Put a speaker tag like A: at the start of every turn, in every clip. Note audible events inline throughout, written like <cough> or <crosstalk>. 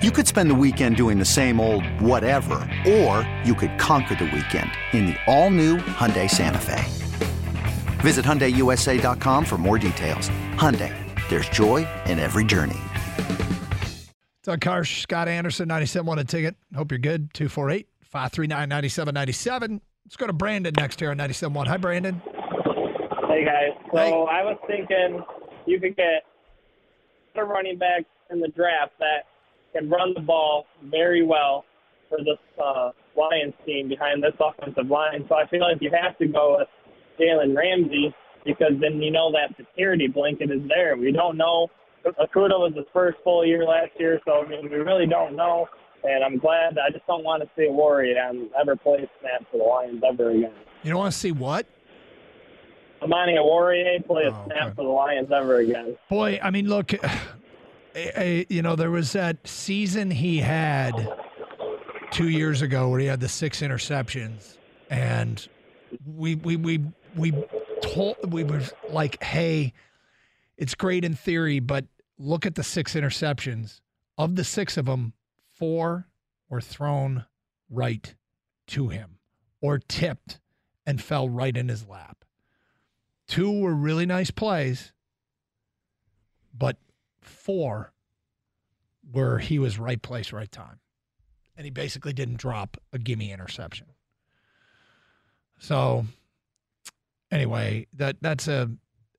A: You could spend the weekend doing the same old whatever, or you could conquer the weekend in the all-new Hyundai Santa Fe. Visit HyundaiUSA.com for more details. Hyundai, there's joy in every journey.
B: Doug Karsch, Scott Anderson, 97 a ticket. Hope you're good. 248 539 9797. Let's go to Brandon next here on 97.1. Hi, Brandon.
C: Hey, guys. So
B: Hey.
C: I was thinking you could get a running back in the draft that can run the ball very well for this uh, Lions team behind this offensive line. So I feel like you have to go with Jalen Ramsey because then you know that security blanket is there. We don't know. Okudah was his first full year last year, so I mean, we really don't know. And I'm glad. I just don't want to see Oruwariye ever play a snap for the Lions ever again.
B: You don't want to see what?
C: Amani Oruwariye play a
B: Oh,
C: snap
B: okay.
C: for the Lions ever again.
B: Boy, I mean, look, you know, there was that season he had two years ago where he had the six interceptions, and we we we we told we were like, hey, it's great in theory, but look at the six interceptions. Of the six of them, four were thrown right to him or tipped and fell right in his lap. Two were really nice plays, but four where he was right place, right time. And he basically didn't drop a gimme interception. So anyway, that that's a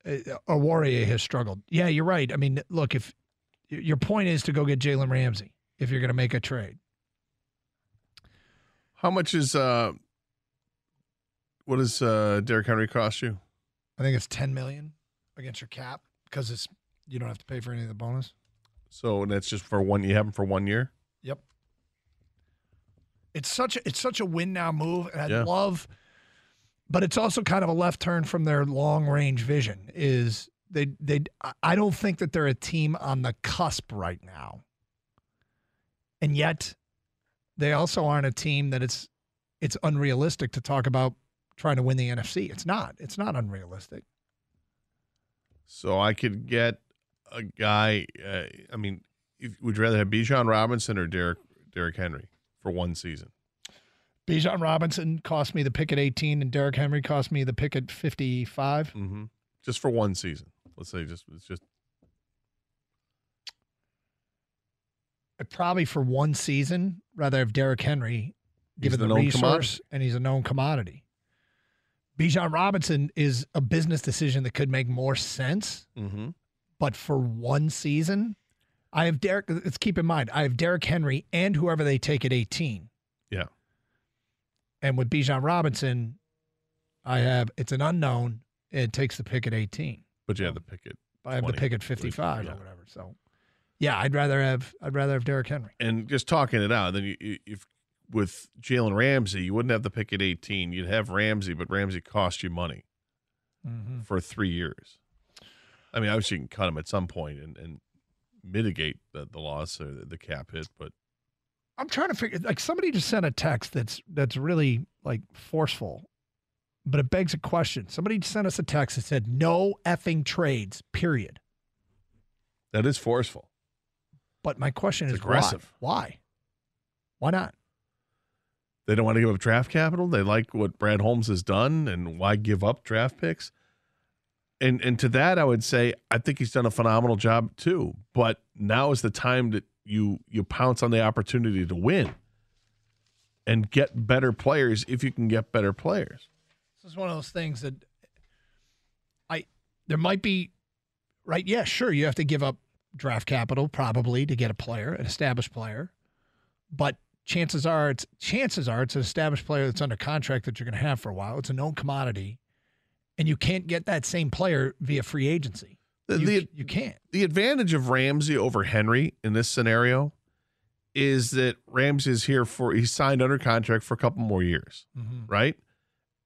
B: Oruwariye has struggled. Yeah, you're right. I mean, look, if your point is to go get Jalen Ramsey if you're going to make a trade.
D: How much is uh what does uh Derrick Henry cost you?
B: I think it's 10 million against your cap because it's you don't have to pay for any of the bonus.
D: So that's just for one you have him for one year?
B: Yep. It's such a, it's such a win now move, and I
D: Yeah.
B: love, but it's also kind of a left turn from their long range vision. Is they they I don't think that they're a team on the cusp right now, and yet they also aren't a team that it's it's unrealistic to talk about trying to win the NFC. It's not. It's not unrealistic.
D: So I could get a guy uh, I mean, if, would you rather have Bijan Robinson or Derek Derrick Henry for one season?
B: Bijan Robinson cost me the pick at 18, and Derrick Henry cost me the pick at 55.
D: Mm-hmm. Just for one season. Let's say just it's just
B: probably for one season rather have Derrick Henry given
D: the
B: the, resource
D: commodity.
B: and he's a known commodity. Bijan Robinson is a business decision that could make more sense,
D: mm-hmm.
B: But for one season, I have Derrick. Let's keep in mind, I have Derrick Henry and whoever they take at 18.
D: Yeah.
B: And with Bijan Robinson, I have it's an unknown. It takes the pick at 18.
D: But you have the pick it.
B: I have the pick at 55
D: yeah.
B: or whatever. So, yeah, I'd rather have I'd rather have Derrick Henry.
D: And just talking it out, then you, you- if with Jalen Ramsey, you wouldn't have the pick at 18. You'd have Ramsey, but Ramsey cost you money
B: Mm-hmm.
D: for three years. I mean, obviously you can cut them at some point and, and mitigate the, the loss or the, the cap hit, but
B: I'm trying to figure like somebody just sent a text that's that's really like forceful, but it begs a question. Somebody sent us a text that said no effing trades, period.
D: that is forceful.
B: But my question
D: It's
B: is
D: aggressive.
B: Why? Why? Why not?
D: They don't want to give up draft capital. They like what Brad Holmes has done, and why give up draft picks? And and to that, I would say I think he's done a phenomenal job too. But now is the time that you you pounce on the opportunity to win and get better players if you can get better players.
B: This is one of those things that I there might be right. Yeah, sure, you have to give up draft capital probably to get a player, an established player, but chances are it's chances are it's an established player that's under contract that you're going to have for a while. It's a known commodity, and you can't get that same player via free agency.
D: The,
B: You,
D: the,
B: you can't.
D: the advantage of Ramsey over Henry in this scenario is that Ramsey is here for he's signed under contract for a couple more years. Mm-hmm. right?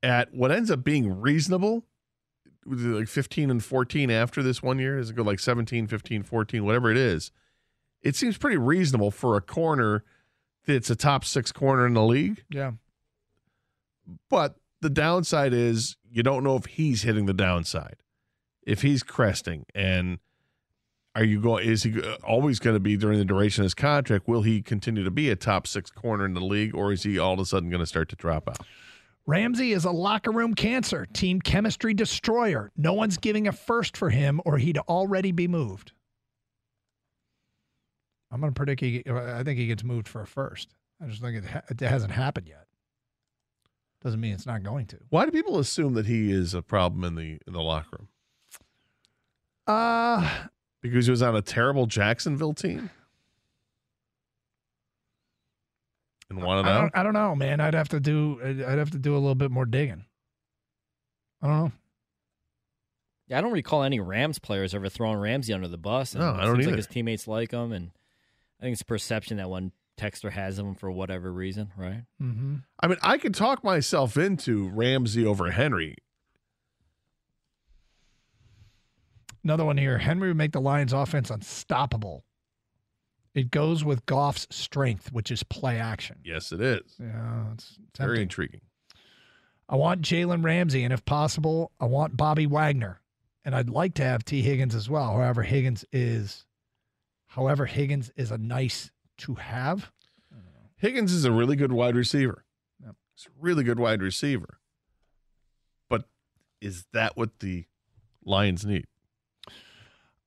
D: At what ends up being reasonable, like 15 and 14 after this one year? Does it go like 17, 15, 14, whatever it is? It seems pretty reasonable for a corner that's a top six corner in the league.
B: Yeah.
D: But the downside is you don't know if he's hitting the downside, if he's cresting. And are you going? Is he always going to be during the duration of his contract? Will he continue to be a top six corner in the league, or is he all of a sudden going to start to drop out?
B: Ramsey is a locker room cancer, team chemistry destroyer. No one's giving a first for him, or he'd already be moved. I'm going to predict he. I think he gets moved for a first. I just think it, ha- it hasn't happened yet. Doesn't mean it's not going to.
D: Why do people assume that he is a problem in the in the locker room?
B: Uh
D: Because he was on a terrible Jacksonville team and wanted
B: I
D: out.
B: don't, I don't know, man. I'd have to do. I'd have to do a little bit more digging. I don't know.
E: Yeah, I don't recall any Rams players ever throwing Ramsey under the bus. And
D: No,
E: it
D: I don't
E: seems
D: either.
E: Like his teammates like him, and I think it's a perception that one texter has of him for whatever reason, right?
B: Mm-hmm.
D: I mean, I could talk myself into Ramsey over Henry.
B: Another one here. Henry would make the Lions' offense unstoppable. It goes with Goff's strength, which is play action.
D: Yes, it is.
B: Yeah, it's
D: Very
B: tempting.
D: intriguing.
B: I want Jalen Ramsey, and if possible, I want Bobby Wagner, and I'd like to have Tee Higgins as well. However, Higgins is, however, Higgins is a nice to have.
D: Higgins is a really good wide receiver.
B: Yep.
D: He's a really good wide receiver. But is that what the Lions need?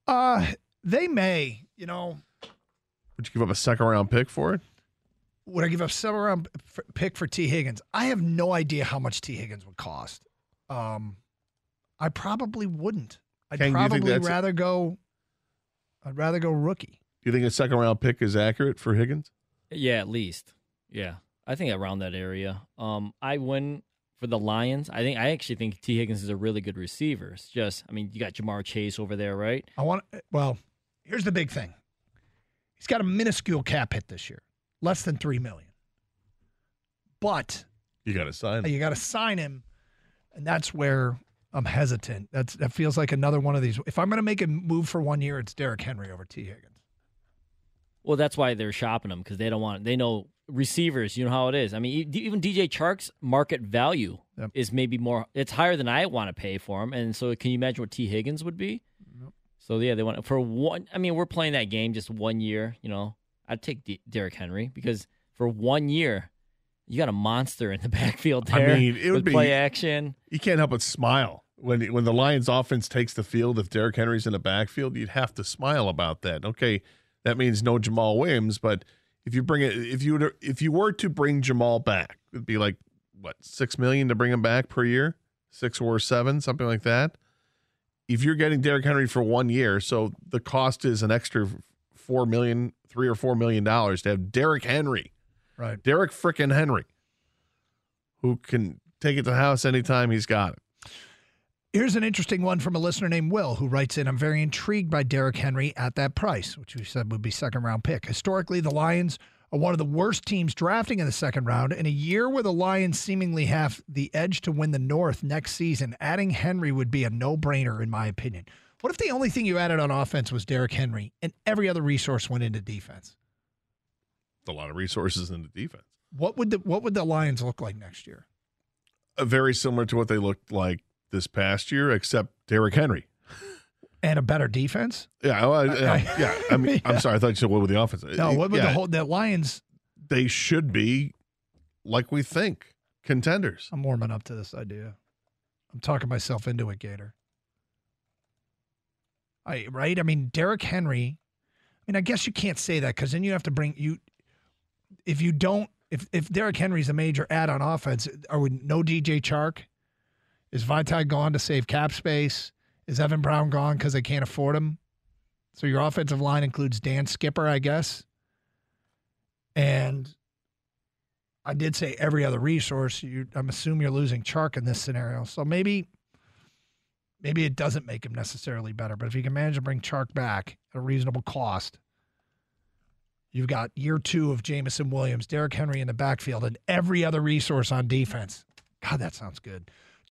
B: Uh, they may, you know,
D: Would you give up a second round pick for it?
B: would I give up a second round pick for Tee Higgins? I have no idea how much Tee Higgins would cost. Um, I probably wouldn't. I'd
D: Ken, do you think
B: probably rather go. I'd rather go rookie.
D: Do you think a second round pick is accurate for Higgins?
E: Yeah, at least. Yeah, I think around that area. Um, I win for the Lions. I think I actually think Tee Higgins is a really good receiver. It's just, I mean, you got Ja'Marr Chase over there, right?
B: I want. Well, here's the big thing. He's got a minuscule cap hit this year, less than three million. But
D: You got to sign him.
B: you got to sign him, and that's where I'm hesitant. That's that feels like another one of these. If I'm going to make a move for one year, it's Derrick Henry over Tee Higgins.
E: Well, that's why they're shopping them because they don't want. They know receivers. You know how it is. I mean, even DJ Chark's market value
B: Yep.
E: is maybe more. It's higher than I want to pay for him. And so, can you imagine what Tee Higgins would be? So yeah, they want for one. I mean, we're playing that game just one year. You know, I'd take D- Derrick Henry because for one year, you got a monster in the <laughs> backfield there.
D: I mean, it would be-
E: play action.
D: You can't help but smile when when the Lions offense takes the field. If Derrick Henry's in the backfield, you'd have to smile about that. Okay, that means no Jamaal Williams, but if you bring it, if you were to, if you were to bring Jamaal back, it'd be like what six million to bring him back per year, six or seven, something like that. If you're getting Derrick Henry for one year, so the cost is an extra four million, three or four million dollars to have Derrick Henry,
B: Right.
D: Derrick frickin' Henry, who can take it to the house anytime he's got it.
B: Here's an interesting one from a listener named Will who writes in I'm very intrigued by Derrick Henry at that price, which we said would be second round pick. Historically, the Lions are one of the worst teams drafting in the second round. In a year where the Lions seemingly have the edge to win the North next season, adding Henry would be a no brainer, in my opinion. What if the only thing you added on offense was Derrick Henry and every other resource went into defense?
D: a lot of resources into defense.
B: What would the what would the Lions look like next year?
D: Uh, very similar to what they looked like this past year, except Derrick Henry.
B: And a better defense?
D: Yeah, oh, well, yeah,
B: I-
D: yeah. I mean, <laughs>
B: Yeah.
D: I'm sorry. I thought you said what with the offense.
B: No, what would
D: Yeah,
B: the whole the Lions
D: They should be like we think contenders.
B: I'm warming up to this idea. I'm talking myself into it, Gator. I right? I mean, Derrick Henry. I mean, I guess you can't say that because then you have to bring you. If you don't, if if Derrick Henry's a major add on offense, are we no DJ Chark? Is Vaitai gone to save cap space? Is Evan Brown gone because they can't afford him? So your offensive line includes Dan Skipper, I guess. And I did say every other resource. You, I'm assuming you're losing Chark in this scenario. So maybe, maybe it doesn't make him necessarily better. But if you can manage to bring Chark back at a reasonable cost, you've got year two of Jameson Williams, Derrick Henry in the backfield, and every other resource on defense. God, that sounds good.